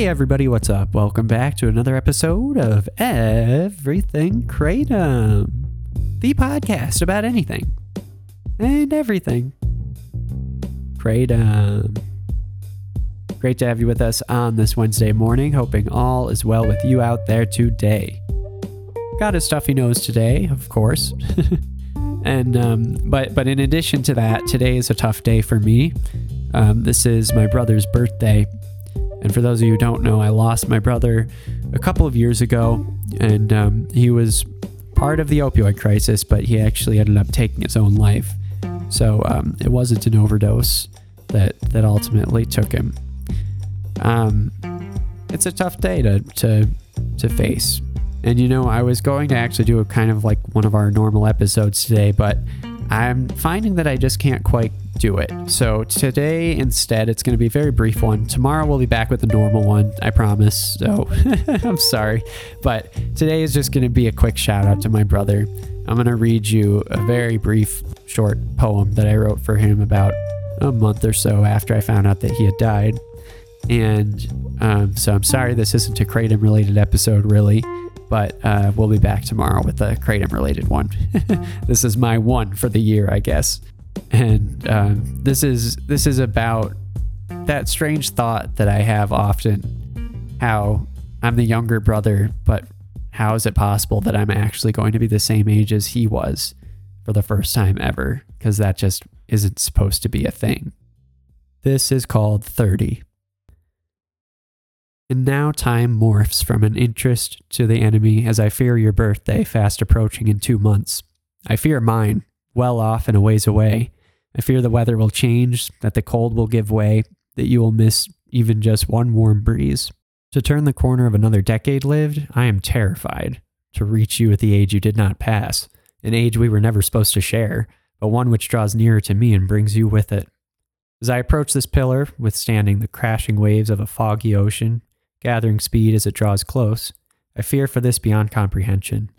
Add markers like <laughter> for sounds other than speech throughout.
Hey everybody, what's up? Welcome back to another episode of Everything Kratom, the podcast about anything and everything. Kratom. Great to have you with us on this Wednesday morning. Hoping all is well with you out there today. Got a stuffy nose today, of course. <laughs> and um, but but in addition to that, today is a tough day for me. Um, this is my brother's birthday, and for those of you who don't know, I lost my brother a couple of years ago, and um, he was part of the opioid crisis, but he actually ended up taking his own life. So um, it wasn't an overdose that that ultimately took him. Um, it's a tough day to to to face. And you know, I was going to actually do a kind of like one of our normal episodes today, but I'm finding that I just can't quite do it. So today, instead, it's going to be a very brief one. Tomorrow, we'll be back with a normal one, I promise. So <laughs> I'm sorry. But today is just going to be a quick shout out to my brother. I'm going to read you a very brief, short poem that I wrote for him about a month or so after I found out that he had died. And um, so I'm sorry this isn't a Kratom related episode, really but uh, we'll be back tomorrow with a kratom related one. <laughs> this is my one for the year, I guess. And um, this is this is about that strange thought that I have often, how I'm the younger brother, but how is it possible that I'm actually going to be the same age as he was for the first time ever? Because that just isn't supposed to be a thing. This is called 30. And now time morphs from an interest to the enemy as I fear your birthday fast approaching in two months. I fear mine, well off and a ways away. I fear the weather will change, that the cold will give way, that you will miss even just one warm breeze. To turn the corner of another decade lived, I am terrified. To reach you at the age you did not pass, an age we were never supposed to share, but one which draws nearer to me and brings you with it. As I approach this pillar, withstanding the crashing waves of a foggy ocean, gathering speed as it draws close. I fear for this beyond comprehension.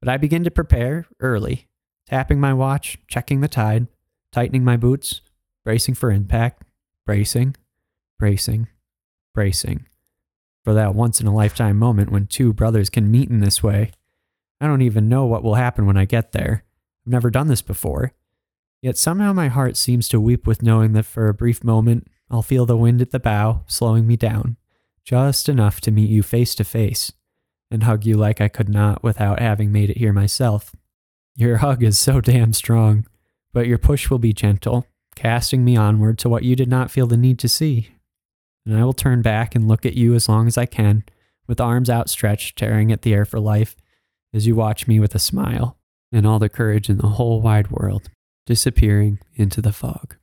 But I begin to prepare early, tapping my watch, checking the tide, tightening my boots, bracing for impact, bracing, bracing, bracing. For that once in a lifetime moment when two brothers can meet in this way. I don't even know what will happen when I get there. I've never done this before. Yet somehow my heart seems to weep with knowing that for a brief moment I'll feel the wind at the bow slowing me down just enough to meet you face to face and hug you like I could not without having made it here myself. Your hug is so damn strong, but your push will be gentle, casting me onward to what you did not feel the need to see. And I will turn back and look at you as long as I can, with arms outstretched, tearing at the air for life, as you watch me with a smile and all the courage in the whole wide world disappearing into the fog.